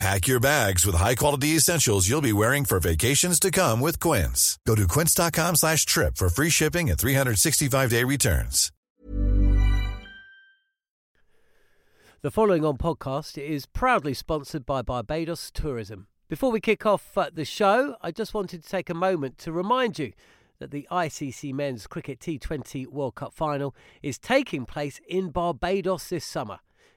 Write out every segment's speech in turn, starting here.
Pack your bags with high-quality essentials you'll be wearing for vacations to come with Quince. Go to quince.com slash trip for free shipping and 365-day returns. The following on podcast is proudly sponsored by Barbados Tourism. Before we kick off uh, the show, I just wanted to take a moment to remind you that the ICC Men's Cricket T20 World Cup final is taking place in Barbados this summer.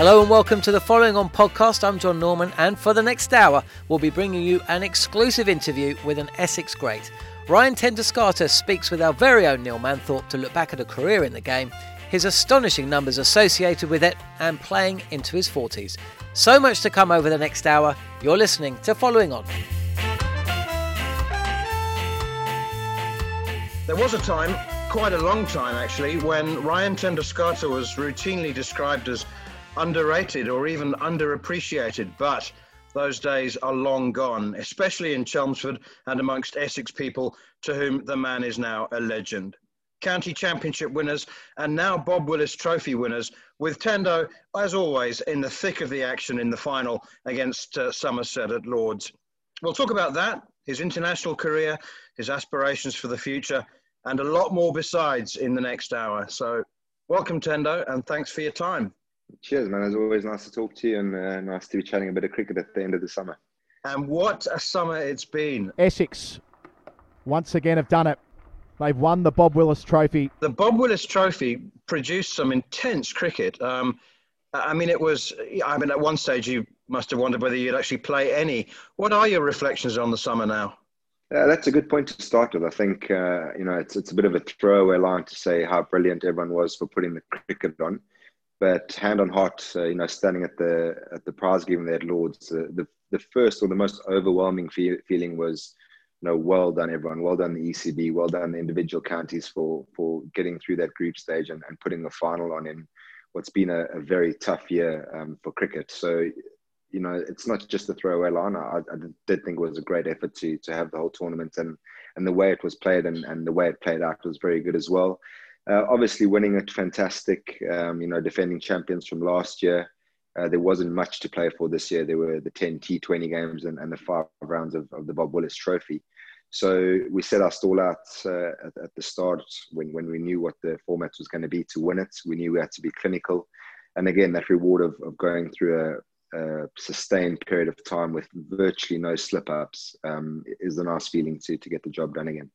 Hello and welcome to the following on podcast. I'm John Norman, and for the next hour, we'll be bringing you an exclusive interview with an Essex great. Ryan ten Doeschate speaks with our very own Neil Manthorpe to look back at a career in the game, his astonishing numbers associated with it, and playing into his 40s. So much to come over the next hour. You're listening to Following On. There was a time, quite a long time actually, when Ryan ten Doeschate was routinely described as underrated or even underappreciated, but those days are long gone, especially in Chelmsford and amongst Essex people to whom the man is now a legend. County Championship winners and now Bob Willis Trophy winners, with Tendo, as always, in the thick of the action in the final against uh, Somerset at Lords. We'll talk about that, his international career, his aspirations for the future, and a lot more besides in the next hour. So, welcome, Tendo, and thanks for your time. Cheers, man. It's always nice to talk to you and uh, nice to be chatting a bit of cricket at the end of the summer. And what a summer it's been. Essex once again have done it. They've won the Bob Willis Trophy. The Bob Willis Trophy produced some intense cricket. Um, I mean, it was, I mean, at one stage you must have wondered whether you'd actually play any. What are your reflections on the summer now? Uh, that's a good point to start with. I think, uh, you know, it's, it's a bit of a throwaway line to say how brilliant everyone was for putting the cricket on. But hand on heart, uh, you know, standing at the at the prize giving there at Lords, uh, the the first or the most overwhelming fe- feeling was, you know, well done everyone, well done the ECB, well done the individual counties for for getting through that group stage and, and putting the final on in what's been a, a very tough year um, for cricket. So, you know, it's not just a throwaway line. I, I, did think it was a great effort to to have the whole tournament and and the way it was played and, and the way it played out was very good as well. Uh, obviously, winning it fantastic. Um, you know, defending champions from last year. Uh, there wasn't much to play for this year. There were the 10 T20 games and, and the five rounds of, of the Bob Willis Trophy. So we set our stall out uh, at, at, the start when, when we knew what the format was going to be to win it. We knew we had to be clinical. And again, that reward of, of going through a, a sustained period of time with virtually no slip ups um, is a nice feeling to, to get the job done again.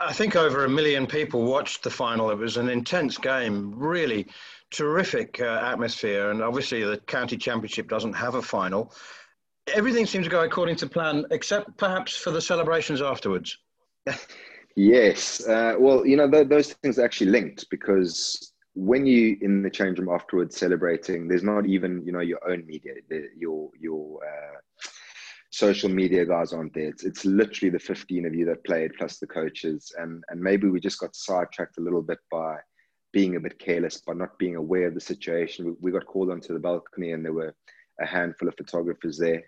I think over a million people watched the final. It was an intense game, really terrific uh, atmosphere. And obviously, the county championship doesn't have a final. Everything seemed to go according to plan, except perhaps for the celebrations afterwards. yes. Uh, well, you know, th- those things are actually linked because when you in the change room afterwards celebrating, there's not even, you know, your own media, the, your, your, uh, social media guys aren't there. It's, it's literally the 15 of you that played plus the coaches. And, and maybe we just got sidetracked a little bit by being a bit careless, by not being aware of the situation. We, we got called onto the balcony and there were a handful of photographers there.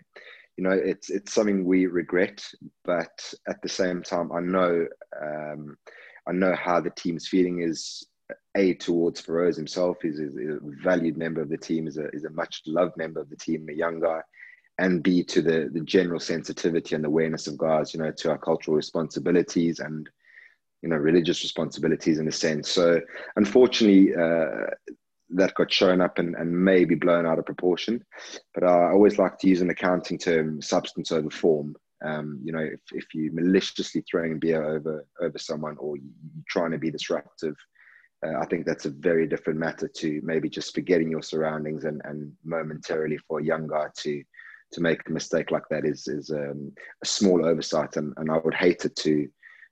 You know, it's, it's something we regret, but at the same time, I know, um, I know how the team's feeling is a towards Feroze himself. He's, he's, a valued member of the team. Is a is a much loved member of the team. A young guy, and b to the the general sensitivity and awareness of guys. You know, to our cultural responsibilities and you know religious responsibilities in a sense. So unfortunately. Uh, that got shown up and, and maybe blown out of proportion. But I always like to use an accounting term, substance over form. Um, you know, if, if you maliciously throwing beer over over someone or you, are trying to be disruptive, uh, I think that's a very different matter to maybe just forgetting your surroundings and, and momentarily for a young guy to to make a mistake like that is is um, a small oversight, and, and I would hate it to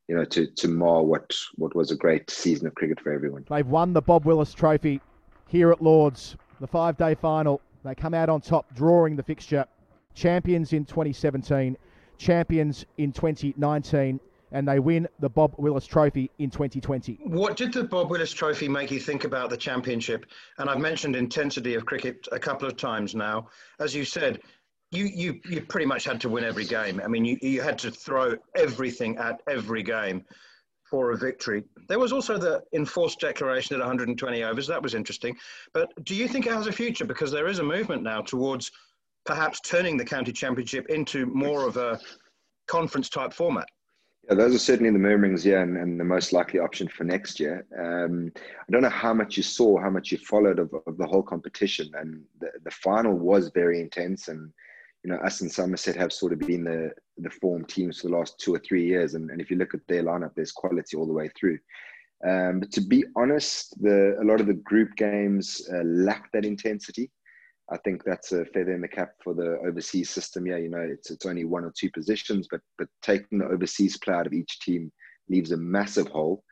you know to to mar what what was a great season of cricket for everyone. They've won the Bob Willis Trophy here at Lords, the five day final. They come out on top, drawing the fixture. Champions in 2017, champions in 2019, and they win the Bob Willis Trophy in 2020. What did the Bob Willis Trophy make you think about the championship? And I've mentioned intensity of cricket a couple of times now. As you said, you, you, you pretty much had to win every game. I mean, you, you had to throw everything at every game for a victory. There was also the enforced declaration at 120 overs. That was interesting. But do you think it has a future? Because there is a movement now towards perhaps turning the county championship into more of a conference type format. Yeah, those are certainly the murmurings, yeah, and, and the most likely option for next year. Um, I don't know how much you saw, how much you followed of, of the whole competition, and the, the final was very intense. And you know, us and Somerset have sort of been the the form teams for the last two or three years, and, and if you look at their lineup, there's quality all the way through. Um, but to be honest, the a lot of the group games uh, lack that intensity. I think that's a feather in the cap for the overseas system. Yeah, you know, it's it's only one or two positions, but but taking the overseas player out of each team leaves a massive hole.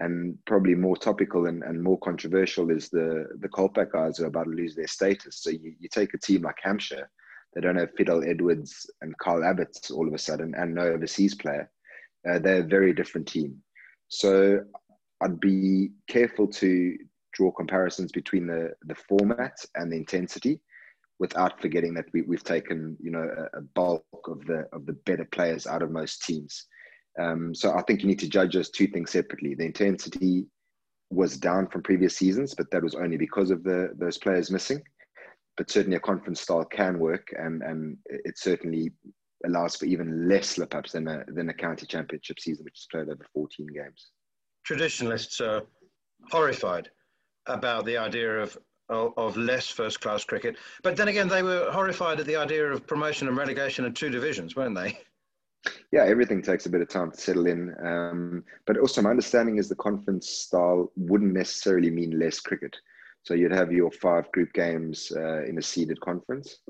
And probably more topical and, and more controversial is the the Kolpak guys are about to lose their status. So you, you take a team like Hampshire, they don't have Fidel Edwards and Kyle Abbott all of a sudden, and no overseas player. Uh, they're a very different team. So I'd be careful to draw comparisons between the the format and the intensity without forgetting that we, we've taken you know a, a, bulk of the of the better players out of most teams um, so i think you need to judge those two things separately the intensity was down from previous seasons but that was only because of the those players missing but certainly a conference style can work and and it certainly allows for even less slip ups than a than a county championship season which is played over 14 games traditionalists are horrified about the idea of, of, of less first class cricket. But then again, they were horrified at the idea of promotion and relegation in two divisions, weren't they? Yeah, everything takes a bit of time to settle in. Um, but also, my understanding is the conference style wouldn't necessarily mean less cricket. So you'd have your five group games uh, in a seeded conference,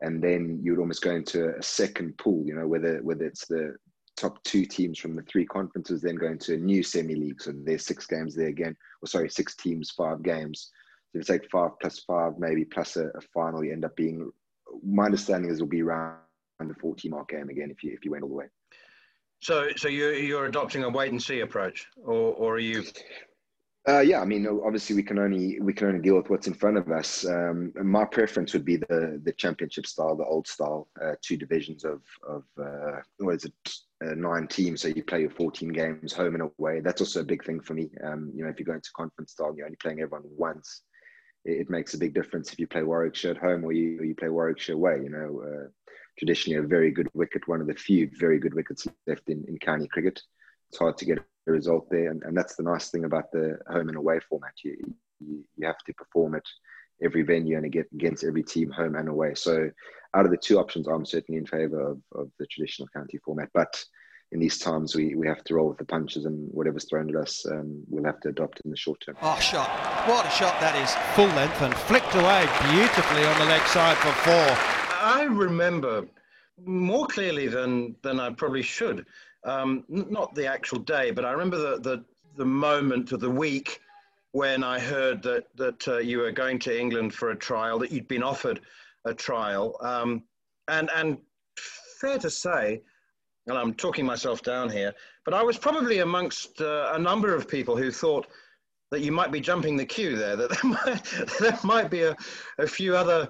and then you'd almost go into a second pool. You know, whether whether it's the top two teams from the three conferences then go into a new semi league. So there's six games there again, or sorry, six teams, five games. So if you take five plus five, maybe plus a, a final, you end up being. My understanding is it'll be around the 40 mark game again if you if you went all the way. So so you're you're adopting a wait and see approach, or or are you? Uh, yeah, I mean, obviously we can only we can only deal with what's in front of us. Um, my preference would be the the championship style, the old style, uh, two divisions of of uh, what is it, uh, nine teams, so you play your 14 games home and away. That's also a big thing for me. Um, you know, if you go into conference style, you're only playing everyone once. It, it, makes a big difference if you play Warwickshire at home or you, or you play Warwickshire away. You know, uh, traditionally a very good wicket, one of the few very good wickets left in, in county cricket. It's hard to get a result there, and, and that's the nice thing about the home and away format. You, you, you have to perform it every venue and against every team, home and away. So, out of the two options, I'm certainly in favour of, of the traditional county format. But in these times, we, we have to roll with the punches, and whatever's thrown at us, um, we'll have to adopt in the short term. Oh, shot! What a shot that is! Full length and flicked away beautifully on the leg side for four. I remember more clearly than than I probably should. Um, not the actual day, but I remember the the, the moment of the week when I heard that that uh, you were going to England for a trial, that you'd been offered a trial, um, and and fair to say, and I'm talking myself down here, but I was probably amongst uh, a number of people who thought that you might be jumping the queue there, that there might, there might be a, a few other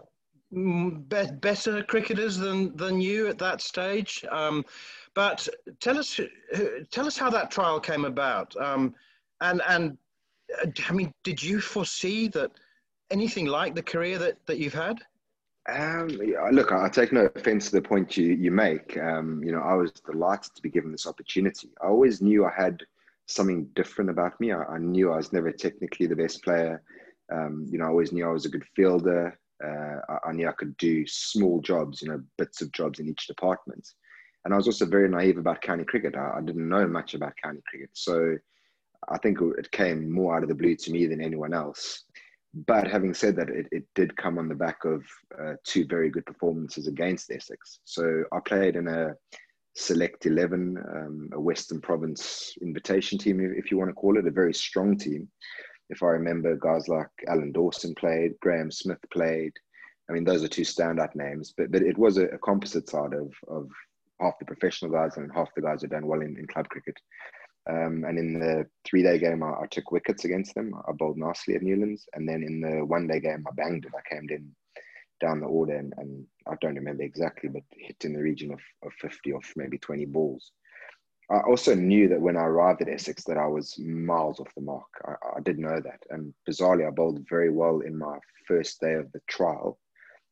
mm, be- better cricketers than, than you at that stage. Um, but tell us, tell us how that trial came about, um, and and I mean, did you foresee that anything like the career that, that you've had? Um, yeah, look, I take no offense to the point you, you make. Um, you know, I was delighted to be given this opportunity. I always knew I had something different about me. I, I knew I was never technically the best player. Um, you know, I always knew I was a good fielder. Uh, I, I, knew I could do small jobs, you know, bits of jobs in each department. And I was also very naive about county cricket. I, I didn't know much about county cricket. So I think it came more out of the blue to me than anyone else. But having said that, it, it did come on the back of uh, two very good performances against Essex. So I played in a select 11, um, a Western Province invitation team, if you want to call it, a very strong team. If I remember, guys like Alan Dawson played, Graeme Smith played. I mean, those are two standout names, but but it was a, a composite side of, of half the professional guys and half the guys who done well in, in club cricket. Um, and in the three day game, I, I, took wickets against them. I bowled nicely at Newlands. And then in the one day game, I banged it. I came in down the order and, and I don't remember exactly, but hit in the region of, of 50 or maybe 20 balls. I also knew that when I arrived at Essex that I was miles off the mark. I, I did know that. And bizarrely, I bowled very well in my first day of the trial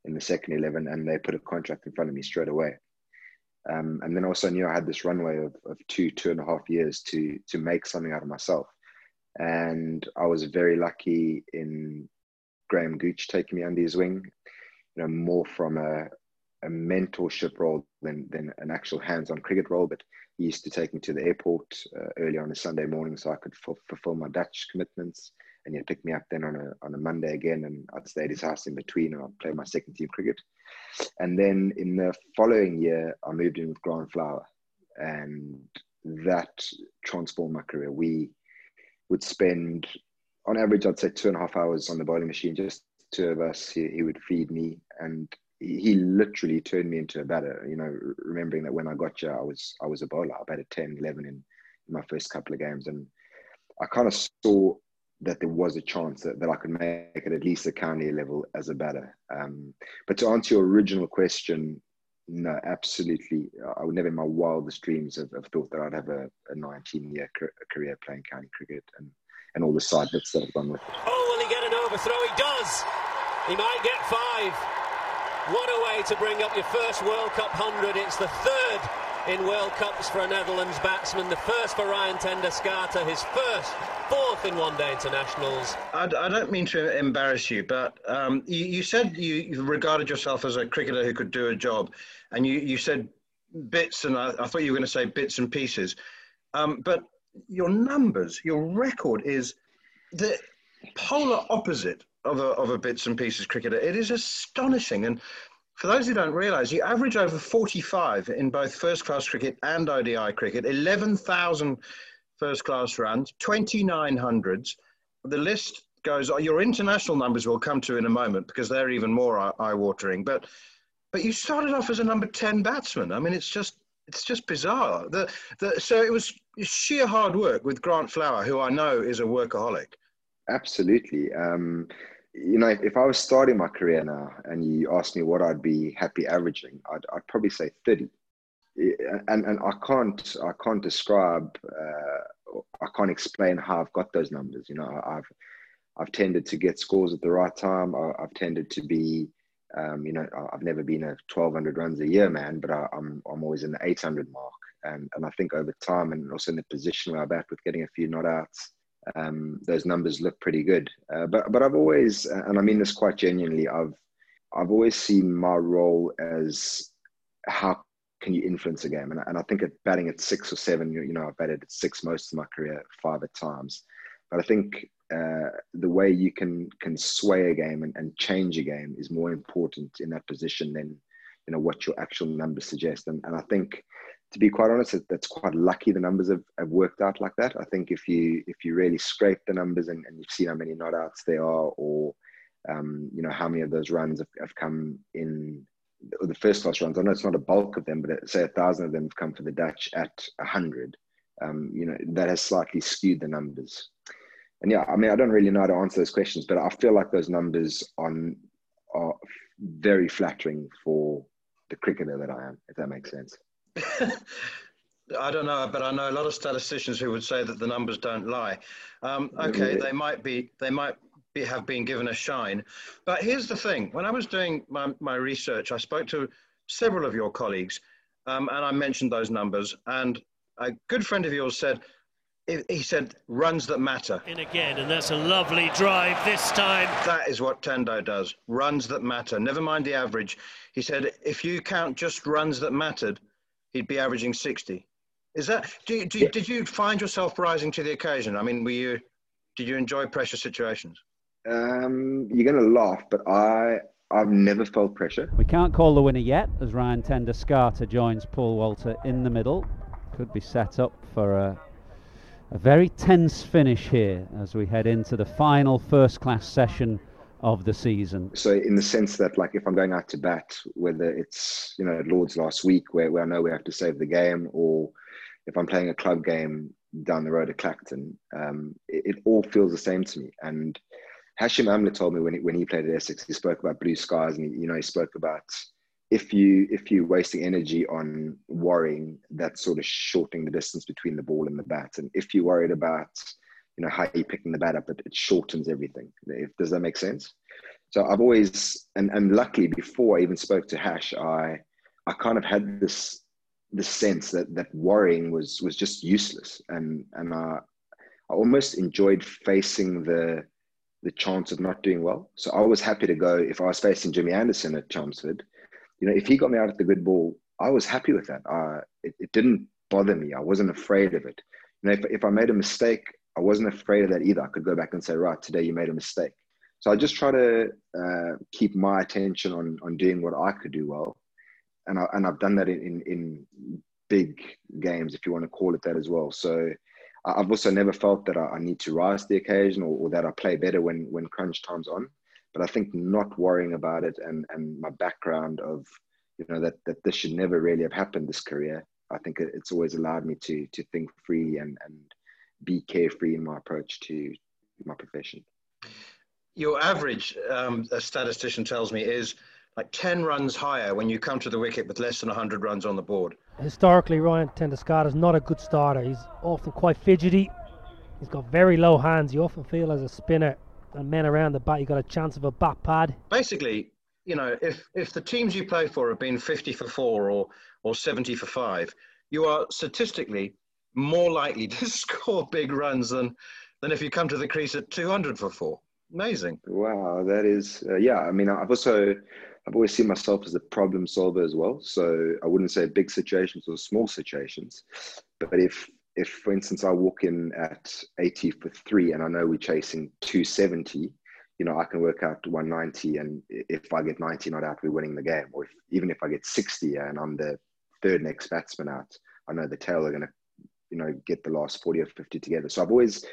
in the second 11 and they put a contract in front of me straight away. Um, and then also knew I had this runway of, of two, two and a half years to to make something out of myself. And I was very lucky in Graham Gooch taking me under his wing, you know, more from a, a mentorship role than, than an actual hands-on cricket role. But he used to take me to the airport uh, early on a Sunday morning so I could f- fulfill my Dutch commitments. And he'd pick me up then on a, on a Monday again, and I'd stay at his house in between, and I'd play my second team cricket. And then in the following year, I moved in with Grant Flower, and that transformed my career. We would spend, on average, I'd say two and a half hours on the bowling machine, just two of us. He, he would feed me, and he literally turned me into a batter. You know, remembering that when I got here, I was I was a bowler. I batted 10, 11 in, in my first couple of games, and I kind of saw that there was a chance that, that I could make it at least a county level as a batter. Um, but to answer your original question, no, absolutely. I would never in my wildest dreams have, have thought that I'd have a, a 19 year career playing county cricket and, and all the side bits that I've gone with it. Oh, will he get an overthrow? He does. He might get five. What a way to bring up your first World Cup 100. It's the third in World Cups for a Netherlands batsman. The first for Ryan ten Doeschate, his first fourth in one-day internationals. I, I, don't mean to embarrass you, but um, you, you, said you, you, regarded yourself as a cricketer who could do a job, and you, you said bits, and I, I, thought you were going to say bits and pieces. Um, but your numbers, your record is the polar opposite of a, of a bits and pieces cricketer. It is astonishing, and for those who don't realise, you average over 45 in both first class cricket and ODI cricket, 11,000 first class runs, 2900s. The list goes, your international numbers will come to in a moment because they're even more eye watering. But, but you started off as a number 10 batsman. I mean, it's just, it's just bizarre. The, the, so it was sheer hard work with Grant Flower, who I know is a workaholic. Absolutely. Um, you know, if, if, I was starting my career now and you asked me what I'd be happy averaging, I'd, I'd probably say 30. And, and I can't, I can't describe, uh, I can't explain how I've got those numbers. You know, I've, I've tended to get scores at the right time. I, have tended to be, um, you know, I've never been a 1200 runs a year man, but I, I'm, I'm always in the 800 mark. And, and I think over time and also in the position where I'm at with getting a few not outs, um, those numbers look pretty good. Uh, but but I've always, and I mean this quite genuinely, I've I've always seen my role as how can you influence a game, and, and I think at batting at six or seven, you, you know, I've batted at six most of my career, five at times. But I think uh, the way you can can sway a game and, and change a game is more important in that position than you know what your actual numbers suggest. And, and I think to be quite honest, that's quite lucky the numbers have, have worked out like that. I think if you if you really scrape the numbers and, and you've seen how many not outs there are, or um, you know how many of those runs have, have come in the first class runs. I know it's not a bulk of them, but say a thousand of them have come for the Dutch at a hundred. Um, you know that has slightly skewed the numbers. And yeah, I mean I don't really know how to answer those questions, but I feel like those numbers on are very flattering for the cricketer that I am, if that makes sense. I don't know, but I know a lot of statisticians who would say that the numbers don't lie. Um, okay, they might be, they might be, have been given a shine, but here's the thing: when I was doing my, my research, I spoke to several of your colleagues, um, and I mentioned those numbers. And a good friend of yours said, he said, runs that matter. In again, and that's a lovely drive this time. That is what Tendo does. Runs that matter. Never mind the average. He said, if you count just runs that mattered, he'd be averaging 60. Is that do, do, yeah. did you find yourself rising to the occasion? I mean, were you did you enjoy pressure situations? Um, you're going to laugh, but I I've never felt pressure. We can't call the winner yet as Ryan Ten Doeschate joins Paul Walter in the middle. Could be set up for a, a very tense finish here as we head into the final first class session of the season. So, in the sense that, like, if I'm going out to bat, whether it's you know Lords last week where, where I know we have to save the game, or if I'm playing a club game down the road at Clacton, um, it, it, all feels the same to me. And Hashim Amla told me when he, when he played at Essex, he spoke about blue skies, and he, you know he spoke about if you if you're wasting energy on worrying, that's sort of shortening the distance between the ball and the bat. And if you're worried about you know how you're picking the bat up, it, it shortens everything. If, does that make sense? So I've always and and luckily before I even spoke to Hash, I I kind of had this the sense that that worrying was was just useless, and and I, I almost enjoyed facing the the chance of not doing well. So I was happy to go if I was facing Jimmy Anderson at Chelmsford. You know, if he got me out at the good ball, I was happy with that. Uh, it, it didn't bother me. I wasn't afraid of it. You know, if, if I made a mistake, I wasn't afraid of that either. I could go back and say, right, today you made a mistake. So I just try to uh, keep my attention on on doing what I could do well and I, and I've done that in, in big games, if you want to call it that as well. So I've also never felt that I, need to rise to the occasion or, or, that I play better when when crunch time's on. But I think not worrying about it and and my background of you know that that this should never really have happened this career. I think it's always allowed me to to think freely and and be carefree in my approach to my profession. Your average, um, a statistician tells me, is like 10 runs higher when you come to the wicket with less than 100 runs on the board. Historically, Ryan Ten Doeschate is not a good starter. He's often quite fidgety. He's got very low hands. You often feel as a spinner and men around the bat, you got a chance of a bat pad. Basically, you know, if, if the teams you play for have been 50 for four or, or 70 for five, you are statistically more likely to score big runs than, than if you come to the crease at 200 for four. Amazing. Wow, that is, uh, yeah. I mean, I've also I've always seen myself as a problem solver as well. So I wouldn't say big situations or small situations, but if if for instance I walk in at 80 for three and I know we're chasing 270, you know I can work out 190, and if I get 90 not out, we're winning the game. Or if, even if I get 60 and I'm the third next batsman out, I know the tail are going to you know get the last 40 or 50 together. So I've always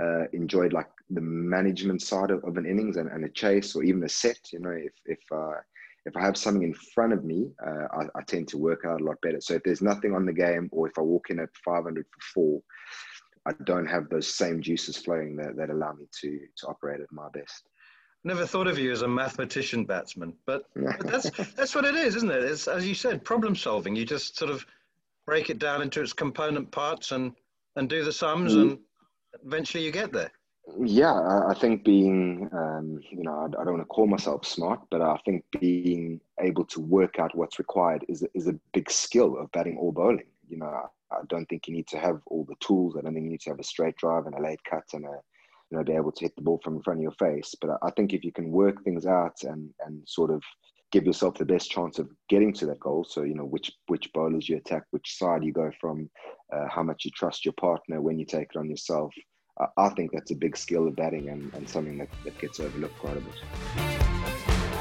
uh, enjoyed like the management side of, of an innings and, and, a chase or even a set. You know, if if uh, if I have something in front of me, uh, I, I, tend to work out a lot better. So if there's nothing on the game, or if I walk in at 500 for four, I don't have those same juices flowing that, that allow me to to operate at my best. Never thought of you as a mathematician batsman, but, but that's that's what it is, isn't it? It's as you said, problem solving. You just sort of break it down into its component parts and and do the sums, mm. and eventually you get there. Yeah, I think being, um, you know, I, I don't want to call myself smart, but I think being able to work out what's required is is a big skill of batting or bowling. You know, I don't think you need to have all the tools. I don't think you need to have a straight drive and a late cut and a, you know, be able to hit the ball from in front of your face. But I think if you can work things out and and sort of give yourself the best chance of getting to that goal. So you know which which bowlers you attack, which side you go from, uh, how much you trust your partner when you take it on yourself. I think that's a big skill of batting and, and something that, that gets overlooked quite a bit.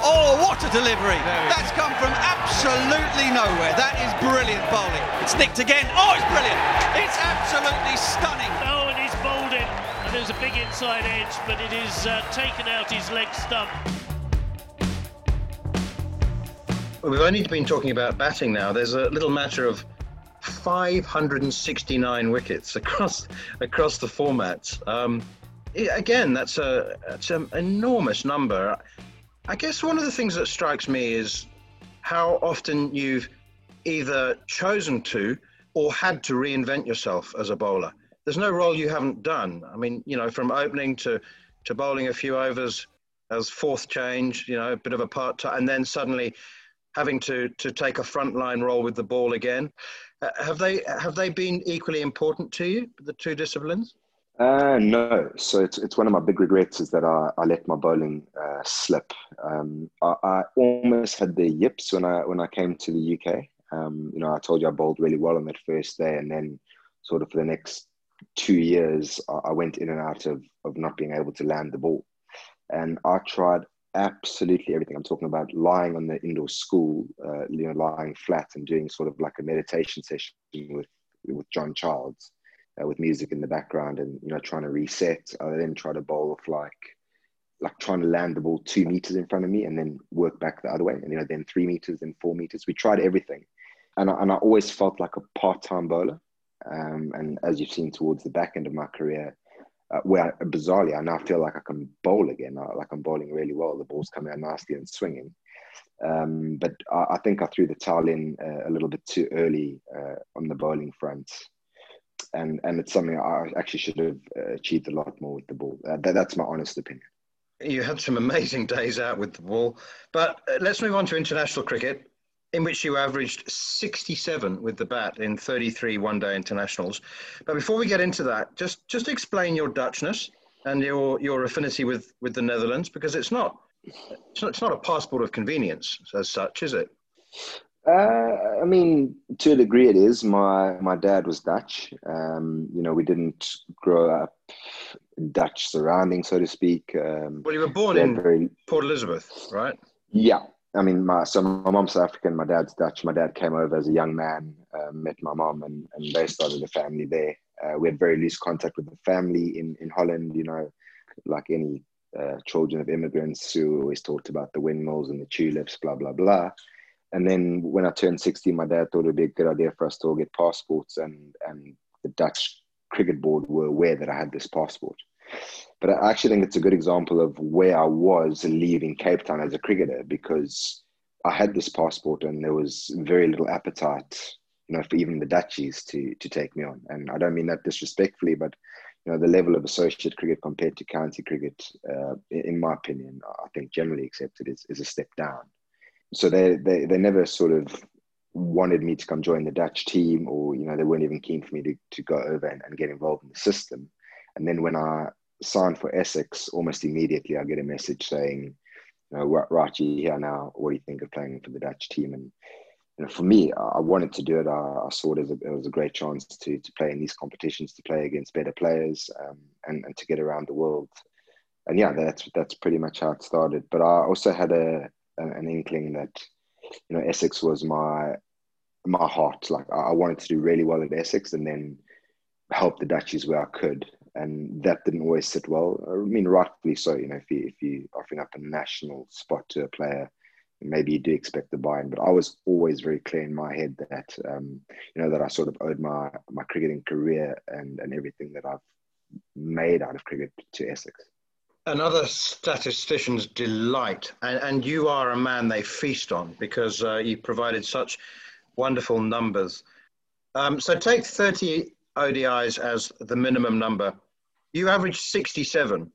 Oh, what a delivery! That's come from absolutely nowhere. That is brilliant bowling. It's nicked again. Oh, it's brilliant! It's absolutely stunning. Oh, and he's bowled it. And there's a big inside edge, but it is uh, taken out his leg stump. We've only been talking about batting now. There's a little matter of 569 wickets across across the formats. Um, again, that's a that's an enormous number. I guess one of the things that strikes me is how often you've either chosen to or had to reinvent yourself as a bowler? There's no role you haven't done. I mean, you know, from opening to to bowling a few overs as fourth change, you know, a bit of a part time, and then suddenly having to to take a frontline role with the ball again. Uh, have they have they been equally important to you, the two disciplines? Uh, no. So it's, it's one of my big regrets is that I, I let my bowling uh, slip. Um, I, I, almost had the yips when I when I came to the UK. Um, you know, I told you I bowled really well on that first day, and then sort of for the next two years, I, I went in and out of of not being able to land the ball. And I tried absolutely everything. I'm talking about lying on the indoor school, uh, you know, lying flat and doing sort of like a meditation session with with John Childs uh, with music in the background and you know trying to reset. I then try to bowl off like like trying to land the ball two meters in front of me and then work back the other way and you know then three meters then four meters. We tried everything, and I, and I always felt like a part time bowler. Um, and as you've seen towards the back end of my career, uh, where bizarrely I now feel like I can bowl again, uh, like I'm bowling really well. The ball's coming out nicely and swinging. Um, but I, I, think I threw the towel in uh, a little bit too early uh, on the bowling front and and it's something I actually should have uh, achieved a lot more with the ball. Uh, that, that's my honest opinion. You had some amazing days out with the ball, but let's move on to international cricket, in which you averaged 67 with the bat in 33 one-day internationals. But before we get into that, just just explain your Dutchness and your your affinity with with the Netherlands, because it's not it's not, it's not a passport of convenience as such, is it? Uh, I mean, to a degree, it is. My my dad was Dutch. Um, you know, we didn't grow up in Dutch surroundings, so to speak. Um, well, you were born in very, Port Elizabeth, right? Yeah. I mean, my so my mom's African, my dad's Dutch. My dad came over as a young man, uh, met my mom, and, and they started a family there. Uh, we had very loose contact with the family in, in Holland, you know, like any uh, children of immigrants who always talked about the windmills and the tulips, blah, blah, blah. And then when I turned 16, my dad thought it would be a good idea for us to all get passports, and, and the Dutch cricket board were aware that I had this passport. But I actually think it's a good example of where I was leaving Cape Town as a cricketer because I had this passport and there was very little appetite, you know, for even the Dutchies to to take me on. And I don't mean that disrespectfully, but you know, the level of associate cricket compared to county cricket, uh, in my opinion, I think generally accepted is, is a step down so they, they they never sort of wanted me to come join the Dutch team, or you know they weren't even keen for me to, to go over and, and get involved in the system. And then when I signed for Essex, almost immediately I get a message saying, you know, right, you here now. What do you think of playing for the Dutch team? And you know, for me, I wanted to do it. I, I saw it as a, it was a great chance to to play in these competitions, to play against better players, um, and and to get around the world. And yeah, that's that's pretty much how it started. But I also had a an inkling that you know Essex was my my heart. Like I wanted to do really well at Essex and then help the Dutchies where I could. And that didn't always sit well. I mean, rightfully so. You know, if you if you offering up a national spot to a player, maybe you do expect the buy-in. But I was always very clear in my head that um, you know that I sort of owed my my cricketing career and and everything that I've made out of cricket to Essex another statistician's delight, and, and you are a man they feast on because uh, you provided such wonderful numbers. Um, so take 30 ODIs as the minimum number. You average 67.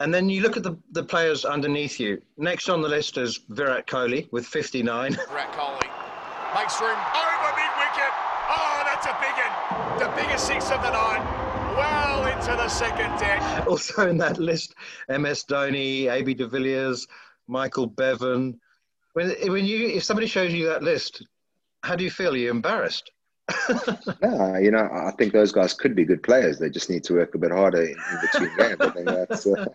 And then you look at the, the players underneath you. Next on the list is Virat Kohli with 59. Virat Kohli makes room oh, over mid wicket. Oh, that's a big one. The biggest six of the night well into the second deck. Also in that list, MS Dhoni, AB de Villiers, Michael Bevan. When, when you, if somebody shows you that list, how do you feel? Are you embarrassed? No, you know, I think those guys could be good players. They just need to work a bit harder in, in between games. I think that's. Uh...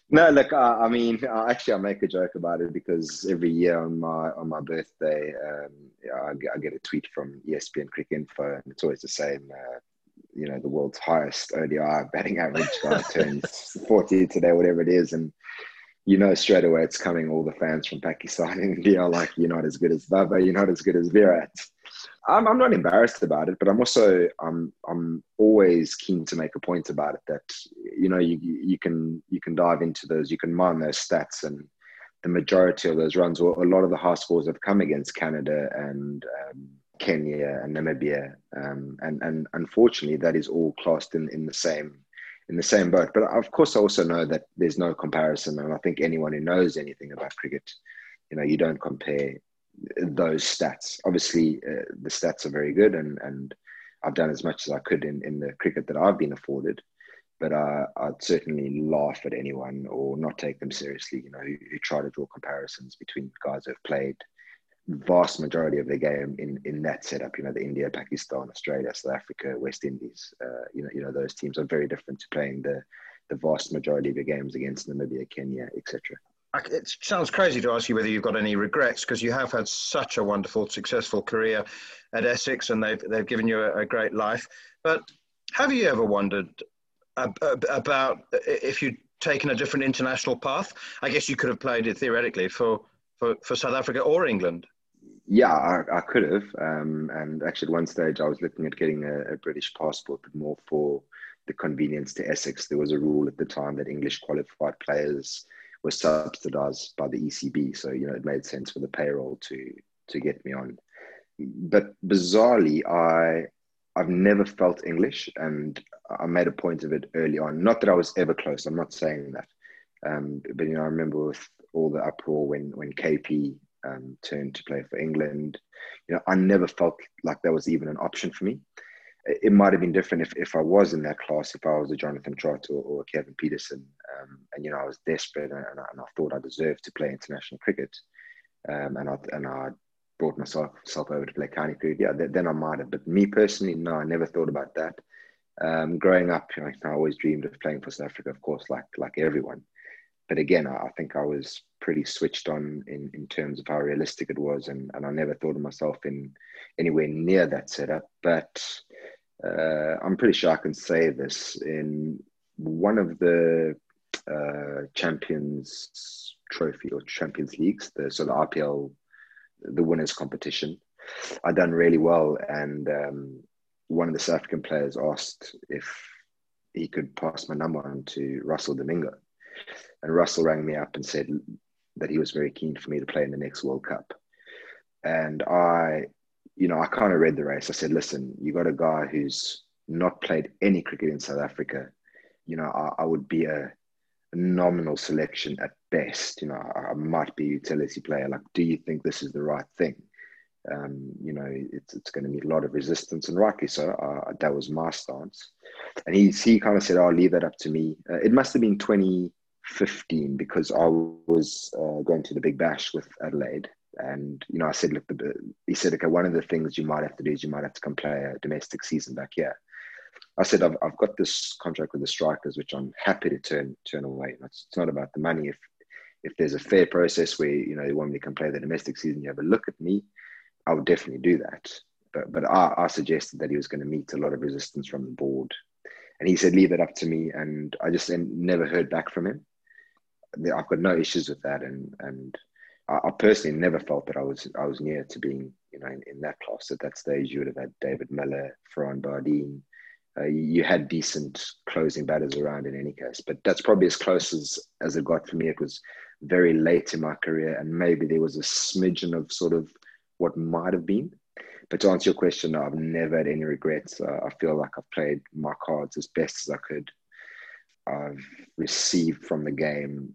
no, look, I, I mean, I, actually, I make a joke about it because every year on my on my birthday, um, yeah, I, I, get a tweet from ESPN Cricinfo, and it's always the same. Uh, you know the world's highest ODI batting average guy turns 40 today, whatever it is, and you know straight away it's coming. All the fans from Pakistan and India are like, "You're not as good as Babar. You're not as good as Virat." I'm, I'm not embarrassed about it, but I'm also I'm I'm always keen to make a point about it that you know you you can you can dive into those, you can mine those stats, and the majority of those runs, or a lot of the high scores have come against Canada and um, Kenya and Namibia, um, and and unfortunately, that is all classed in, in the same in the same boat. But of course, I also know that there's no comparison, and I think anyone who knows anything about cricket, you know, you don't compare those stats. Obviously, uh, the stats are very good, and and I've done as much as I could in in the cricket that I've been afforded. But uh, I'd certainly laugh at anyone or not take them seriously, you know, who, who try to draw comparisons between guys who have played vast majority of their game in in that setup. You know, the India, Pakistan, Australia, South Africa, West Indies. Uh, you know, you know those teams are very different to playing the the vast majority of your games against Namibia, Kenya, etc. It sounds crazy to ask you whether you've got any regrets because you have had such a wonderful, successful career at Essex, and they've they've given you a, a great life. But have you ever wondered about if you'd taken a different international path? I guess you could have played it theoretically for, for, for South Africa or England. Yeah, I, I could have. Um, and actually, at one stage, I was looking at getting a, a, British passport, but more for the convenience to Essex. There was a rule at the time that English qualified players were subsidised by the ECB, so you know it made sense for the payroll to to get me on. But bizarrely, I I've never felt English, and I made a point of it early on. Not that I was ever close. I'm not saying that, um, but you know, I remember with all the uproar when when KP um, turned to play for England. You know, I never felt like that was even an option for me. It might have been different if, if I was in that class, if I was a Jonathan Trott or, or Kevin Pietersen, um, and you know I was desperate and, and, I, and, I, thought I deserved to play international cricket, um, and I and I brought myself, myself over to play county cricket. Yeah, th- then I might have. But me personally, no, I never thought about that. Um, growing up, you know, I always dreamed of playing for South Africa, of course, like like everyone but again, I, think I was pretty switched on in, in terms of how realistic it was, and, and I never thought of myself in anywhere near that setup. But uh, I'm pretty sure I can say this in one of the uh, Champions Trophy or Champions Leagues, the so the RPL, the winners competition. I done really well, and um, one of the South African players asked if he could pass my number on to Russell Domingo and Russell rang me up and said that he was very keen for me to play in the next World Cup. And I, you know, I kind of read the race. I said, listen, you got a guy who's not played any cricket in South Africa. You know, I, I would be a, nominal selection at best. You know, I, I, might be a utility player. Like, do you think this is the right thing? Um, you know, it's, it's going to meet a lot of resistance, and rightly so. Uh, that was my stance. And he, he kind of said, I'll leave that up to me. Uh, it must have been 2015 because I was uh, going to the Big Bash with Adelaide. And, you know, I said, look, the, he said, okay, one of the things you might have to do is you might have to come play a domestic season back here. I said, I've, I've got this contract with the Strikers, which I'm happy to turn turn away. It's, it's not about the money. If if there's a fair process where, you know, you want me to come play the domestic season, you have a look at me, I would definitely do that. But, but I, I suggested that he was going to meet a lot of resistance from the board. And he said, leave it up to me. And I just never heard back from him. I've got no issues with that, and and I, personally never felt that I was I was near to being you know in, in that class at that stage. You would have had David Miller, Farhaan Behardien. Uh, you had decent closing batters around in any case, but that's probably as close as as it got for me. It was very late in my career, and maybe there was a smidgen of sort of what might have been. But to answer your question, no, I've never had any regrets. Uh, I feel like I've played my cards as best as I could. I've received from the game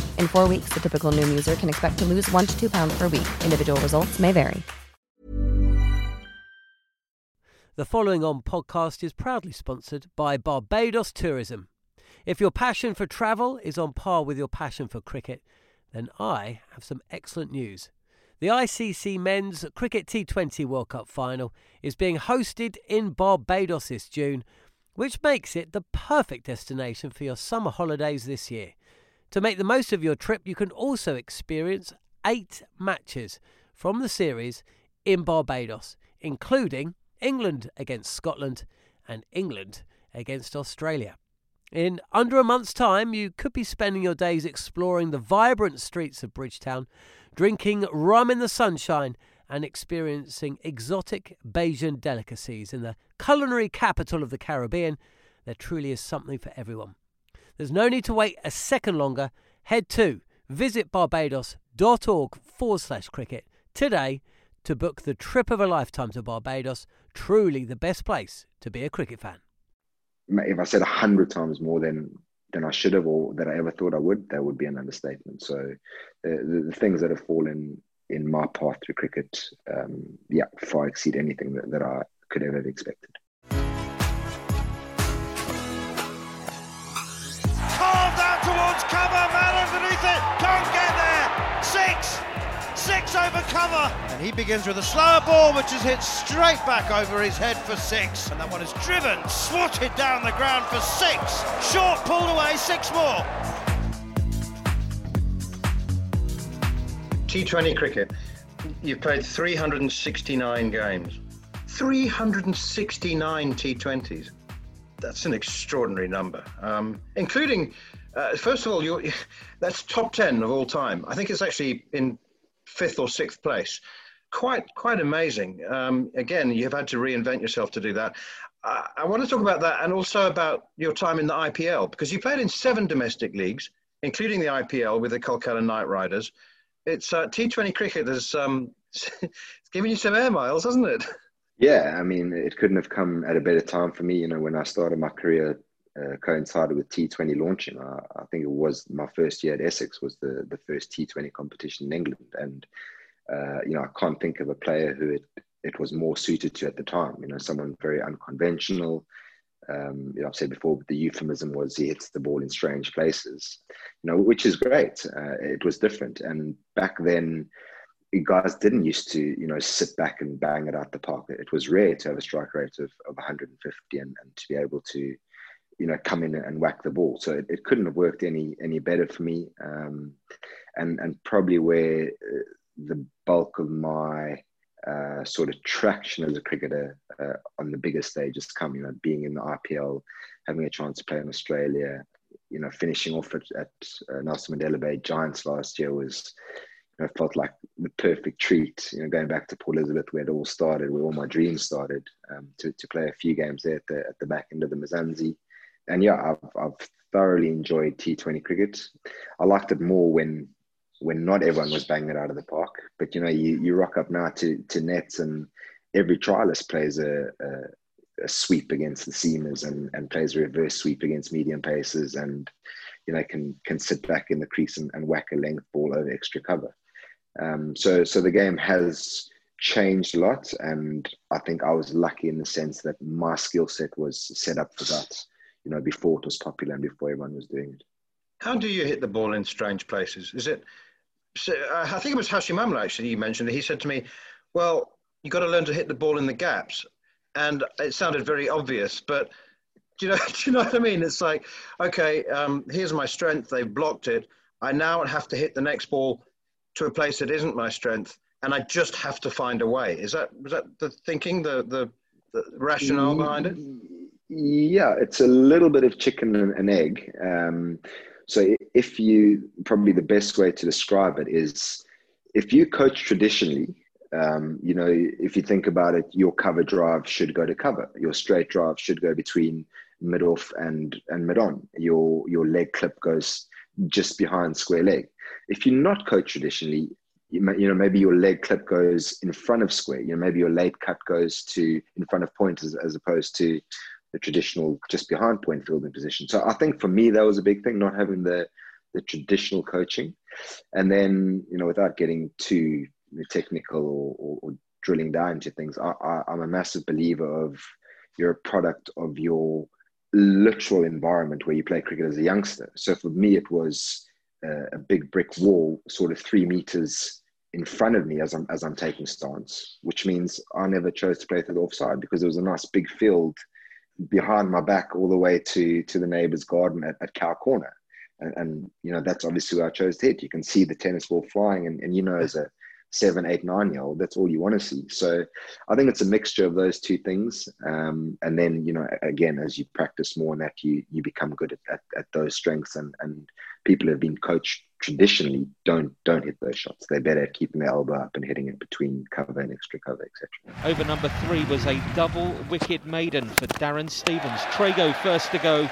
In four weeks, the typical Noom user can expect to lose one to two pounds per week. Individual results may vary. The following on podcast is proudly sponsored by Barbados Tourism. If your passion for travel is on par with your passion for cricket, then I have some excellent news. The ICC Men's Cricket T20 World Cup final is being hosted in Barbados this June, which makes it the perfect destination for your summer holidays this year. To make the most of your trip, you can also experience eight matches from the series in Barbados, including England against Scotland and England against Australia. In under a month's time, you could be spending your days exploring the vibrant streets of Bridgetown, drinking rum in the sunshine, and experiencing exotic Bajan delicacies in the culinary capital of the Caribbean. There truly is something for everyone. There's no need to wait a second longer. Head to visitbarbados.org forward slash cricket today to book the trip of a lifetime to Barbados. Truly the best place to be a cricket fan. If I said a hundred times more than than I should have or that I ever thought I would, that would be an understatement. So the, the, the things that have fallen in my path through cricket, um, yeah, far exceed anything that, that I could ever have expected. Out cover, man underneath it, can't get there. Six, six over cover. And he begins with a slower ball, which is hit straight back over his head for six. And that one is driven, swatted down the ground for six. Short pulled away, six more. T20 cricket, you've played 369 games. 369 T20s. That's an extraordinary number, um, including, uh, first of all, that's top 10 of all time. I think it's actually in fifth or sixth place. Quite, quite amazing. Um, again, you've had to reinvent yourself to do that. I, I want to talk about that and also about your time in the IPL because you played in seven domestic leagues, including the IPL with the Kolkata Knight Riders it's uh, T20 cricket has um, it's giving you some air miles, hasn't it? Yeah, I mean, it couldn't have come at a better time for me. You know, when I started my career, uh, coincided with T20 launching. I, I, think it was my first year at Essex was the the first T20 competition in England, and uh, you know, I can't think of a player who it it was more suited to at the time. You know, someone very unconventional. Um, you know, I've said before, the euphemism was he hits the ball in strange places, you know, which is great. Uh, it was different, and back then, guys didn't used to, you know, sit back and bang it out the park. It was rare to have a strike rate of, of 150 and, and to be able to, you know, come in and whack the ball. So it, it couldn't have worked any any better for me, um, and and probably where uh, the bulk of my uh, sort of traction as a cricketer uh, on the bigger stage has come. You know, being in the IPL, having a chance to play in Australia, you know, finishing off at, at uh, Nelson Mandela Bay Giants last year was, you know, felt like the perfect treat. You know, going back to Port Elizabeth, where it all started, where all my dreams started, um, to, to play a few games there at the, at the back end of the Mzansi. And yeah, I've, I've thoroughly enjoyed T20 cricket. I liked it more when when not everyone was banging it out of the park. But you know, you, you rock up now to to nets, and every trialist plays a, a, a sweep against the seamers and, and plays a reverse sweep against medium paces, and you know can can sit back in the crease and, and whack a length ball over extra cover. Um, so so the game has changed a lot, and I think I was lucky in the sense that my skill set was set up for that. You know, before it was popular and before everyone was doing it. How do you hit the ball in strange places? Is it so, uh, I think it was Hashim Amla actually. You mentioned it. He said to me, "Well, you've got to learn to hit the ball in the gaps," and it sounded very obvious, but do you know? Do you know what I mean? It's like, okay, um, here's my strength. They've blocked it. I now have to hit the next ball to a place that isn't my strength, and I just have to find a way. Is that was that the thinking, the the, the rationale behind it? Yeah, it's a little bit of chicken and egg. Um, so if you probably the best way to describe it is if you coach traditionally, um, you know, if you think about it, your cover drive should go to cover. Your straight drive should go between mid off and and mid on. Your your leg clip goes just behind square leg. If you're not coached traditionally, you, may, you know maybe your leg clip goes in front of square. You know maybe your late cut goes to in front of point as, as opposed to the traditional just behind point fielding position. So I think for me that was a big thing, not having the the traditional coaching, and then you know without getting too technical or, or, or drilling down into things, I, I, I'm a massive believer of you're a product of your literal environment where you play cricket as a youngster. So for me, it was uh, a big brick wall, sort of three meters in front of me as I'm as I'm taking stance, which means I never chose to play to the offside because there was a nice big field behind my back all the way to to the neighbour's garden at, at Cow Corner. And, and, you know that's obviously where I chose to hit. You can see the tennis ball flying, and, and you know as a seven, eight, nine year old, that's all you want to see. So I think it's a mixture of those two things. Um, and then, you know, again, as you practice more on that, you you become good at, at, at those strengths and, and people have been coached traditionally don't don't hit those shots. They're better at keeping their elbow up and hitting it between cover and extra cover, etc. Over number three was a double wicket maiden for Darren Stevens. Trego first to go,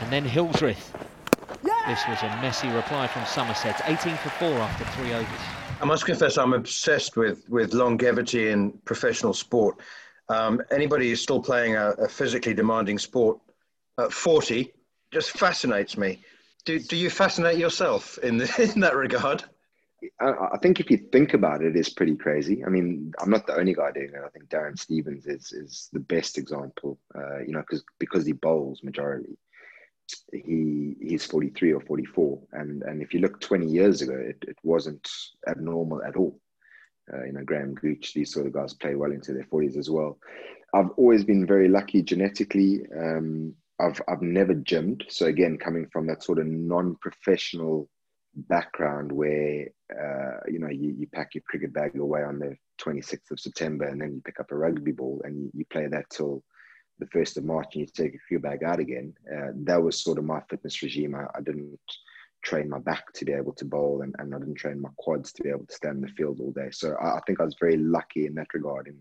and then Hildreth. This was a messy reply from Somerset, 18 for four after three overs. I must confess, I'm obsessed with with longevity in professional sport. Um, anybody who's still playing a, a physically demanding sport at 40 just fascinates me. Do, do you fascinate yourself in, the, in that regard? I, I, think if you think about it, it's pretty crazy. I mean, I'm not the only guy doing it. I think Darren Stevens is is the best example. Uh, you know, because because he bowls majority. He he's 43 or 44, and and if you look 20 years ago, it, it wasn't abnormal at all. Uh, you know, Graham Gooch, these sort of guys play well into their 40s as well. I've always been very lucky genetically. Um, I've I've never gymmed. So again, coming from that sort of non-professional background where uh, you know you, you pack your cricket bag away on the 26th of September and then you pick up a rugby ball and you, you play that till the 1st of March and you take a few bag out again. Uh, that was sort of my fitness regime. I, I, didn't train my back to be able to bowl and, and I didn't train my quads to be able to stand the field all day. So I, I think I was very lucky in that regard in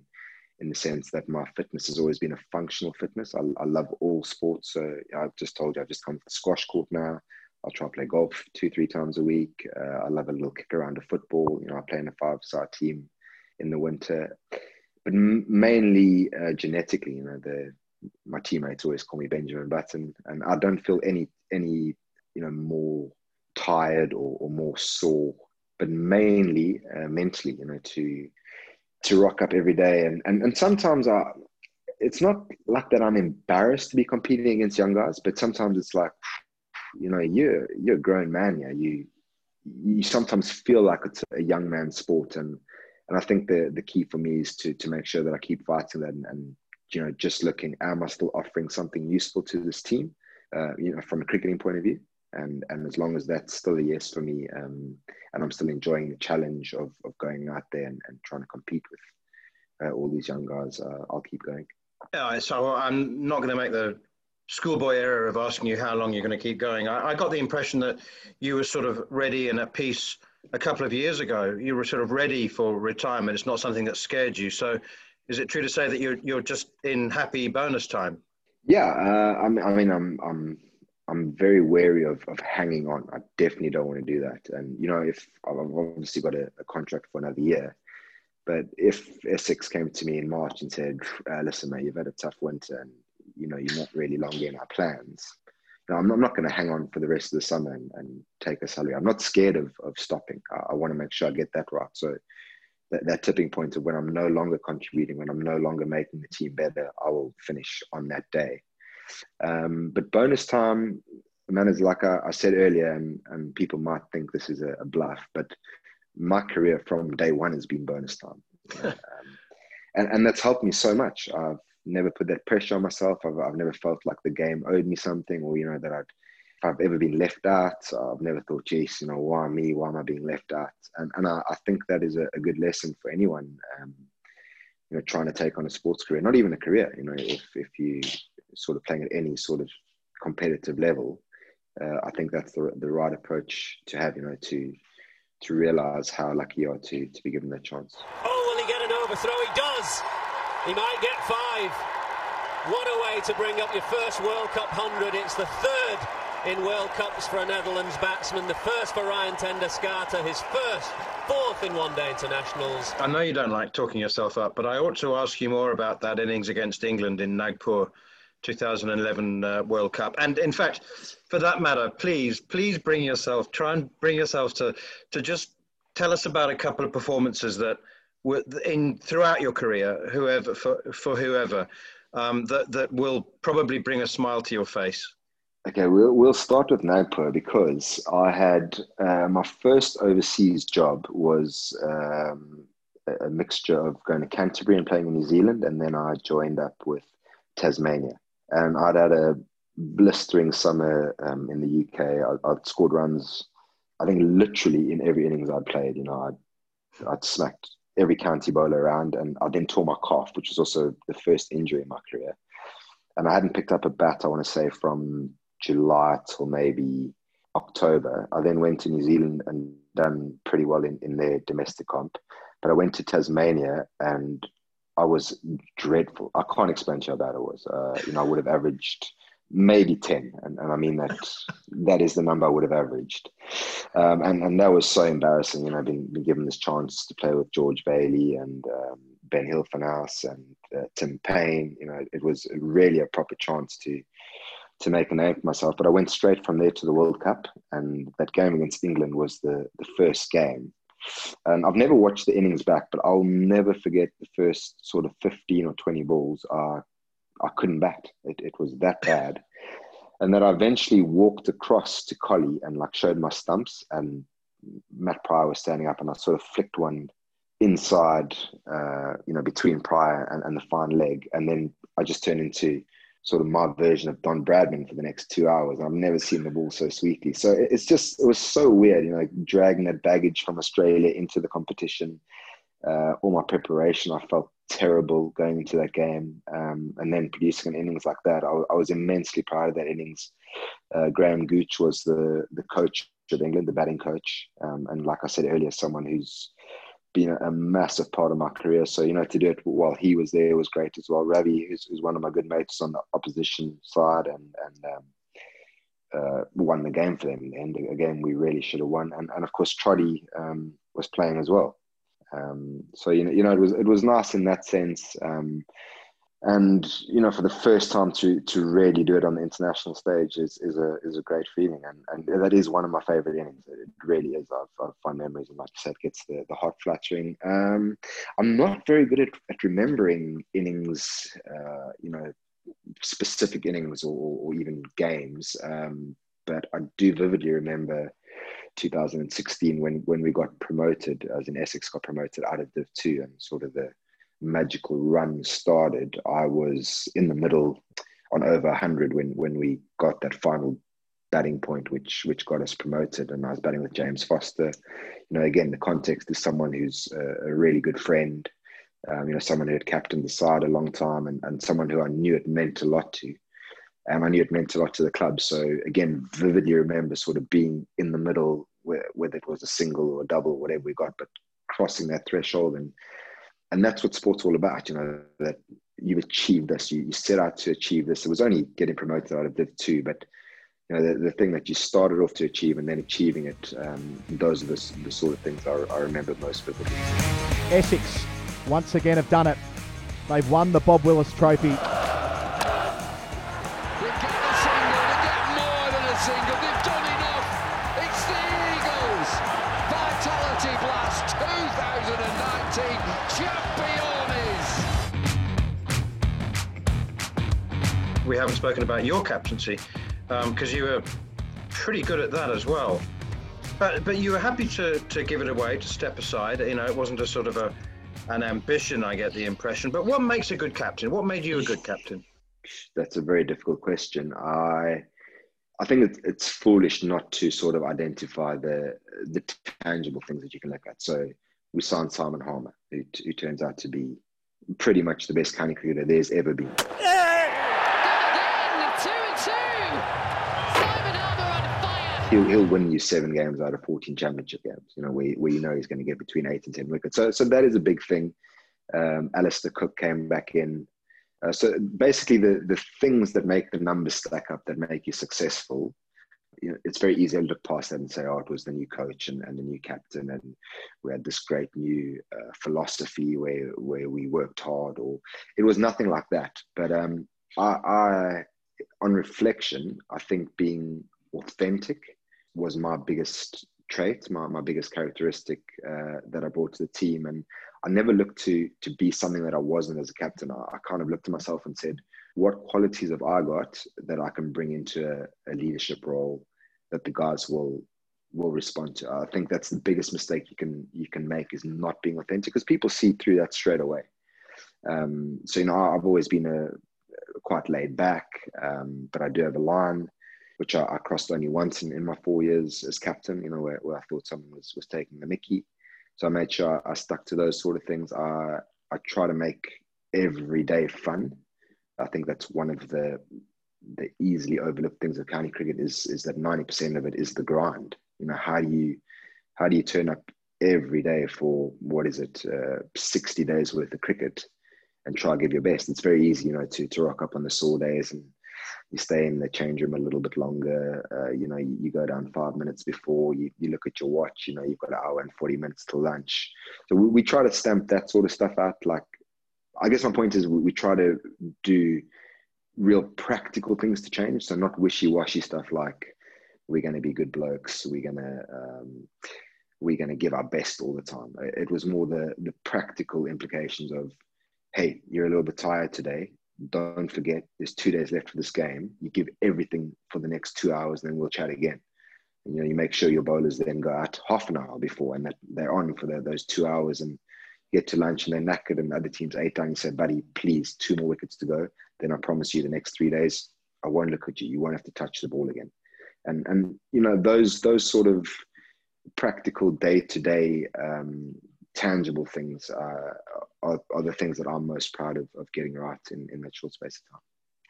in the sense that my fitness has always been a functional fitness. I, I love all sports. So I've just told you, I've just come to the squash court now. I'll try and play golf two, three times a week. Uh, I love a little kick around of football. You know, I play in a five-side team in the winter, but m- mainly uh, genetically. You know, the my teammates always call me Benjamin Button, and I don't feel any any you know more tired or, or more sore, but mainly uh, mentally. You know, to to rock up every day. And, and, and sometimes I, it's not like that I'm embarrassed to be competing against young guys, but sometimes it's like, you know, you're, you're a grown man. Yeah. You, you sometimes feel like it's a young man's sport. And, and I think the, the key for me is to, to make sure that I keep fighting that and, and you know, just looking, am I still offering something useful to this team, uh, you know, from a cricketing point of view? And and as long as that's still a yes for me, um, and I'm still enjoying the challenge of of going out there and, and trying to compete with uh, all these young guys, uh, I'll keep going. Yeah, so I'm not going to make the schoolboy error of asking you how long you're going to keep going. I, I got the impression that you were sort of ready and at peace a couple of years ago. You were sort of ready for retirement. It's not something that scared you. So, is it true to say that you're you're just in happy bonus time? Yeah, uh, I mean, I mean, I'm I'm I'm very wary of, of hanging on. I definitely don't want to do that. And, you know, if I've obviously got a, a contract for another year, but if Essex came to me in March and said, uh, listen, mate, you've had a tough winter and, you know, you're not really long in our plans, know, I'm, I'm not going to hang on for the rest of the summer and, and take a salary. I'm not scared of, of stopping. I, I want to make sure I get that right. So that, that tipping point of when I'm no longer contributing, when I'm no longer making the team better, I will finish on that day. Um, but bonus time, man, is like I, I, said earlier, and, and people might think this is a, a, bluff, but my career from day one has been bonus time. um, and, and that's helped me so much. I've never put that pressure on myself. I've, I've never felt like the game owed me something or, you know, that I'd, if I've ever been left out, I've never thought, geez, you know, why me? Why am I being left out? And, and I, I think that is a, a good lesson for anyone, um, you know, trying to take on a sports career, not even a career, you know, if, if you, sort of playing at any sort of competitive level, uh, I think that's the, the right approach to have, you know, to to realize how lucky you are to, to be given that chance. Oh, will he get an overthrow? He does. He might get five. What a way to bring up your first World Cup 100. It's the third in World Cups for a Netherlands batsman, the first for Ryan ten Doeschate, his first fourth in one-day internationals. I know you don't like talking yourself up, but I ought to ask you more about that innings against England in Nagpur 2011 uh, World Cup. And in fact, for that matter, please, please bring yourself, try and bring yourself to, to just tell us about a couple of performances that were in throughout your career, whoever for, for whoever, um, that that will probably bring a smile to your face? Okay, we'll we'll start with Nagpur because I had uh, my first overseas job was um, a mixture of going to Canterbury and playing in New Zealand, and then I joined up with Tasmania, and I'd had a blistering summer um, in the UK. I, would scored runs, I think, literally in every innings I'd played. You know, I'd, I'd smacked every county bowler around, and I then tore my calf, which was also the first injury in my career. And I hadn't picked up a bat, I want to say, from July till maybe October. I then went to New Zealand and done pretty well in, in their domestic comp. But I went to Tasmania and I was dreadful. I can't explain to you how bad it was. Uh, you know, I would have averaged maybe 10 and, and i mean that that is the number i would have averaged um, and, and that was so embarrassing you know been, been given this chance to play with george bailey and um, ben hilfenhaus and uh, tim Paine. you know it was really a proper chance to to make a name for myself but i went straight from there to the world cup and that game against england was the the first game and I've never watched the innings back, but I'll never forget the first sort of 15 or 20 balls. I I couldn't bat. It, it was that bad. And then I eventually walked across to Colly and like showed my stumps and Matt Prior was standing up and I sort of flicked one inside, uh, you know, between Prior and, and the fine leg. And then I just turned into sort of my version of Don Bradman for the next two hours. I've never seen the ball so sweetly. So it's just, it was so weird, you know, dragging that baggage from Australia into the competition. Uh, all my preparation, I felt terrible going into that game um, and then producing an innings like that. I, I, was immensely proud of that innings. Uh, Graham Gooch was the, the coach of England, the batting coach. Um, and like I said earlier, someone who's been a, massive part of my career. So, you know, to do it while he was there was great as well. Ravi, who's, who's one of my good mates on the opposition side and, and um, uh, won the game for them And. Again, we really should have won. And, and of course, Trotty um, was playing as well. Um, so you know, you know, it was it was nice in that sense. And you know, for the first time to to really do it on the international stage is is a is a great feeling, and and that is one of my favorite innings. It really is. I've, I've fond memories, and like I said, gets the the heart fluttering. Um, I'm not very good at, at remembering innings. Uh, you know, specific innings or, or even games. Um, but I do vividly remember 2016 when when we got promoted, as in Essex got promoted out of Div Two, and sort of the magical run started. I was in the middle on over 100 when when we got that final batting point, which which got us promoted, and I was batting with James Foster. You know, again, the context is someone who's a, a really good friend. Um, you know, someone who had captained the side a long time, and, and someone who I knew it meant a lot to. And I knew it meant a lot to the club. So again, vividly remember sort of being in the middle, whether it was a single or a double, whatever we got, but crossing that threshold and and that's what sports all about. You know that you've achieved this, you, you set out to achieve this. It was only getting promoted out of Div Two, but you know the, the thing that you started off to achieve and then achieving it. Um, those are the, the sort of things I, I remember most vividly. Essex once again have done it. They've won the Bob Willis Trophy. Haven't spoken about your captaincy because um, you were pretty good at that as well. But but you were happy to to give it away, to step aside. You know, it wasn't a sort of a an ambition. I get the impression. But what makes a good captain? What made you a good captain? That's a very difficult question. I I think it's, it's foolish not to sort of identify the the tangible things that you can look at. So we signed Simon Harmer, who, who turns out to be pretty much the best county cricketer there's ever been. He'll, he'll win you seven games out of 14 championship games, you know, where, where you know he's going to get between eight and 10 wickets. So, so that is a big thing. Um, Alastair Cook came back in. Uh, so basically, the, the things that make the numbers stack up, that make you successful, you know, it's very easy to look past that and say, oh, it was the new coach and, and the new captain, and we had this great new uh, philosophy where where we worked hard, or it was nothing like that. But um, I, I, on reflection, I think being authentic was my biggest trait, my, my biggest characteristic uh, that I brought to the team. And I never looked to to be something that I wasn't as a captain. I, I kind of looked at myself and said, what qualities have I got that I can bring into a, a leadership role that the guys will will respond to. I think that's the biggest mistake you can you can make is not being authentic because people see through that straight away. Um, so you know, I've always been a quite laid back, um, but I do have a line which I, I crossed only once in, in, my four years as captain. You know, where, where I thought someone was was taking the Mickey, so I made sure I stuck to those sort of things. I I try to make every day fun. I think that's one of the the easily overlooked things of county cricket is is that ninety percent of it is the grind. You know, how do you how do you turn up every day for what is it, uh, sixty days worth of cricket, and try to give your best? It's very easy, you know, to to rock up on the sore days and you stay in the change room a little bit longer. Uh, you know, you, you, go down five minutes before. You, you look at your watch. You know, you've got an hour and forty minutes to lunch. So we, we try to stamp that sort of stuff out. Like, I guess my point is we, we try to do real practical things to change. So not wishy washy stuff like we're going to be good blokes. We're going to um, we're going to give our best all the time. It was more the the practical implications of, hey, you're a little bit tired today. Don't forget, there's two days left for this game. You give everything for the next two hours, and then we'll chat again. And, you know, you make sure your bowlers then go out half an hour before, and that they're on for the, those two hours, and get to lunch, and they're knackered, and the other team's eight down. You say, buddy, please, two more wickets to go. Then I promise you, the next three days, I won't look at you. You won't have to touch the ball again and and you know those those sort of practical day to day tangible things are, are, are, the things that I'm most proud of, of getting right in, in that short space of time.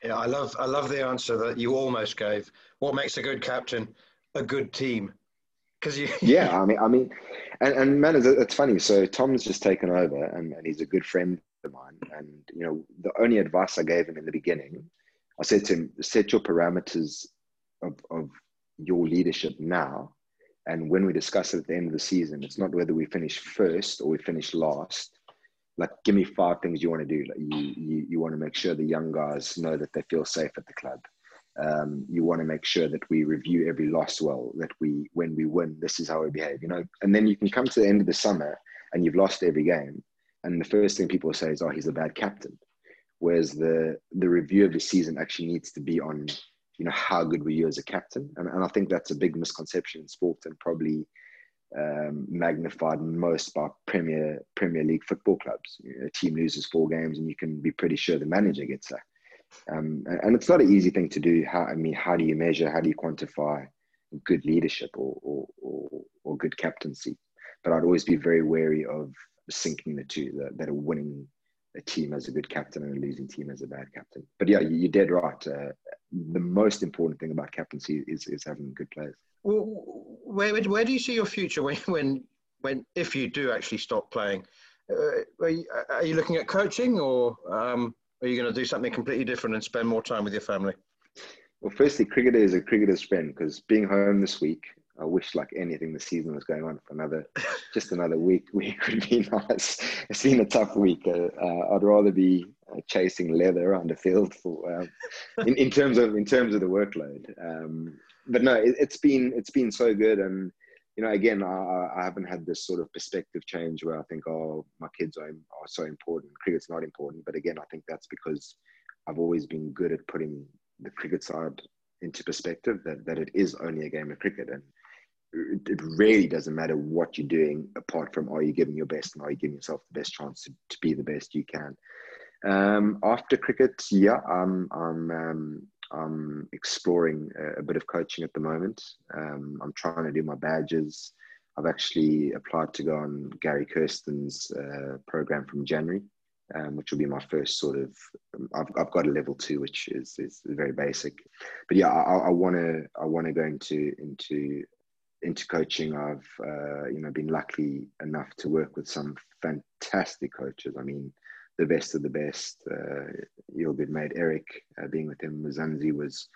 Yeah, I love I love the answer that you almost gave. What makes a good captain? A good team. Because you Yeah, I mean I mean and, and man it's, it's funny. So Tom's just taken over and, and he's a good friend of mine. And you know, the only advice I gave him in the beginning, I said to him, set your parameters of, of your leadership now. And when we discuss it at the end of the season, it's not whether we finish first or we finish last. Like, give me five things you want to do. Like, you, you, you want to make sure the young guys know that they feel safe at the club. Um, you want to make sure that we review every loss well, that we, when we win, this is how we behave, you know? And then you can come to the end of the summer and you've lost every game. And the first thing people say is, oh, he's a bad captain. Whereas the, the review of the season actually needs to be on you know, how good were you as a captain? And, and I think that's a big misconception in sport and probably um, magnified most by Premier Premier League football clubs. A team loses four games and you can be pretty sure the manager gets sacked. Um, and, and, it's not an easy thing to do. How I mean, how do you measure? How do you quantify good leadership or, or, or, or good captaincy? But I'd always be very wary of sinking the two. That, that a winning a team as a good captain and a losing team as a bad captain. But yeah, you're dead right. Uh, the most important thing about captaincy is, is having good players. Well, where, where do you see your future when, when, when if you do actually stop playing? Uh, are, you, are, you, looking at coaching or um, are you going to do something completely different and spend more time with your family? Well, firstly, cricketer is a cricketer's friend because being home this week, I wish like anything the season was going on for another, just another week. Week would be nice. It's been a tough week. Uh, uh, I'd rather be uh, chasing leather around the field for, um, in, in terms of in terms of the workload. Um, but no, it, has been it's been so good, and you know, again, I, I, haven't had this sort of perspective change where I think, oh, my kids are, are so important. Cricket's not important, but again, I think that's because I've always been good at putting the cricket side into perspective that, that it is only a game of cricket. And it really doesn't matter what you're doing apart from are you giving your best and are you giving yourself the best chance to, to be the best you can. Um, after cricket yeah i'm i'm um, i'm exploring a, a, bit of coaching at the moment um, i'm trying to do my badges i've actually applied to go on gary kirsten's uh, program from january um, which will be my first sort of. I've, I've got a level two, which is is very basic, but yeah, I want to I want to go into into into coaching, I've uh, you know been lucky enough to work with some fantastic coaches. I mean, the best of the best. Uh, your good mate Eric, uh, being with him, Mzansi was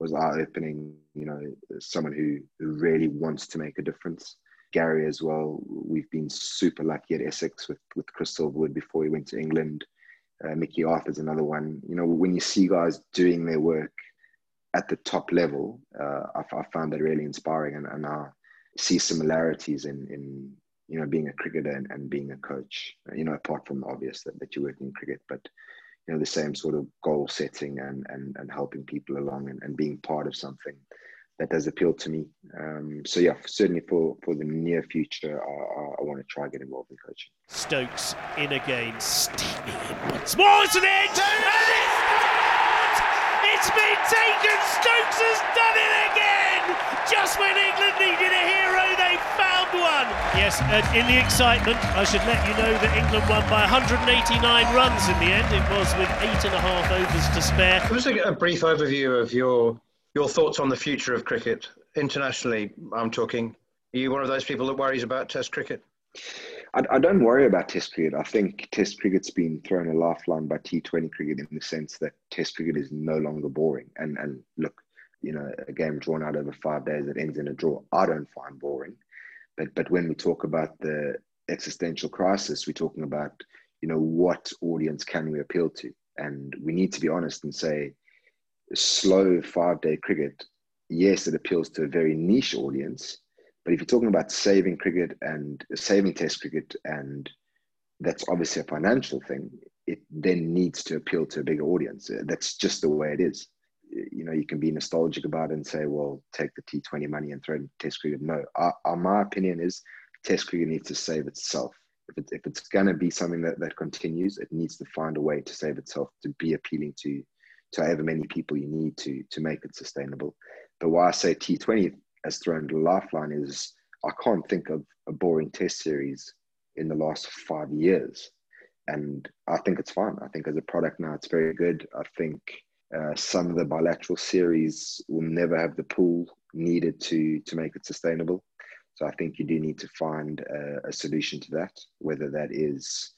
was eye opening. You know, someone who, who really wants to make a difference. Gary as well. We've been super lucky at Essex with with Chris Silverwood before he went to England. Uh, Mickey Arthur's another one. You know, when you see guys doing their work at the top level, uh, I, I, found that really inspiring. And, and I, see similarities in in you know being a cricketer and, and being a coach. You know, apart from obvious that, that you're working in cricket, but you know the same sort of goal setting and and, and helping people along and, and being part of something that does appeal to me. Um, so yeah, certainly for for the near future, I, I, I want to try get involved in coaching. Stokes in again, steaming in once more it's, it's been taken. Stokes has done it again. Just when England needed a hero, they found. Yes, and in the excitement, I should let you know that England won by 189 runs in the end. It was with eight and a half overs to spare. Give us a, a brief overview of your your thoughts on the future of cricket internationally. I'm talking. Are you one of those people that worries about Test cricket? I, I, don't worry about Test cricket. I think Test cricket's been thrown a lifeline by T20 cricket in the sense that Test cricket is no longer boring. And and look, you know, a game drawn out over five days that ends in a draw, I don't find boring. But but when we talk about the existential crisis, we're talking about you know what audience can we appeal to, and we need to be honest and say slow five day cricket, yes, it appeals to a very niche audience. But if you're talking about saving cricket and saving test cricket, and that's obviously a financial thing, it then needs to appeal to a bigger audience. That's just the way it is. You know, you can be nostalgic about it and say, well, take the T20 money and throw it test cricket. No, our, our, my opinion is test cricket needs to save itself. If, it, if it's going to be something that, that continues, it needs to find a way to save itself to be appealing to to however many people you need to to make it sustainable. But why I say T20 has thrown the lifeline is I can't think of a boring test series in the last five years. And I think it's fine. I think as a product now, it's very good. I think uh, some of the bilateral series will never have the pool needed to to make it sustainable. So I think you do need to find a, a solution to that, whether that is,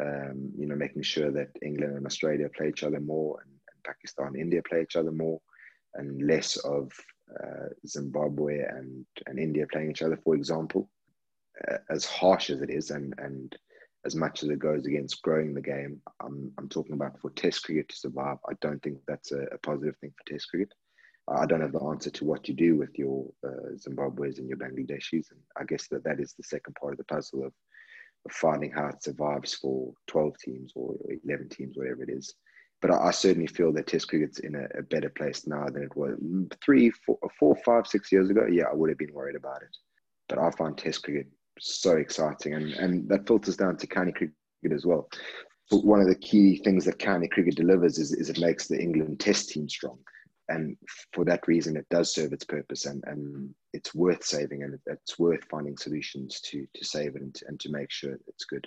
um, you know, making sure that England and Australia play each other more and Pakistan, and India play each other more, and less of uh, Zimbabwe and, and India playing each other, for example. Uh, as harsh as it is, and, and as much as it goes against growing the game, I'm, I'm talking about for Test cricket to survive. I don't think that's a, a positive thing for Test cricket. I don't have the answer to what you do with your uh, Zimbabwe's and your Bangladeshis, and I guess that that is the second part of the puzzle of, of finding how it survives for 12 teams or 11 teams, whatever it is but I, I, certainly feel that Test cricket's in a, a, better place now than it was three, four, four, five, six years ago. Yeah, I would have been worried about it, but I find Test cricket so exciting, and and that filters down to county cricket as well. But one of the key things that county cricket delivers is, is it makes the England Test team strong, and for that reason, it does serve its purpose, and and it's worth saving, and it's worth finding solutions to to save it and to, and to make sure it's good.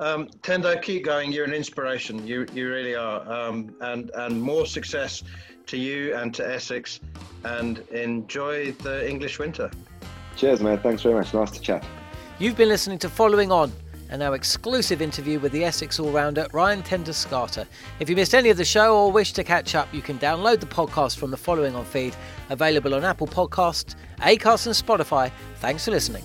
Um, Tendo, keep going. You're an inspiration. You you really are. Um, and and more success to you and to Essex, and enjoy the English winter. Cheers, man. Thanks very much. Nice to chat. You've been listening to Following On, and our exclusive interview with the Essex all-rounder Ryan Ten-Doeschate. If you missed any of the show or wish to catch up, you can download the podcast from the Following On feed, available on Apple Podcasts, Acast, and Spotify. Thanks for listening.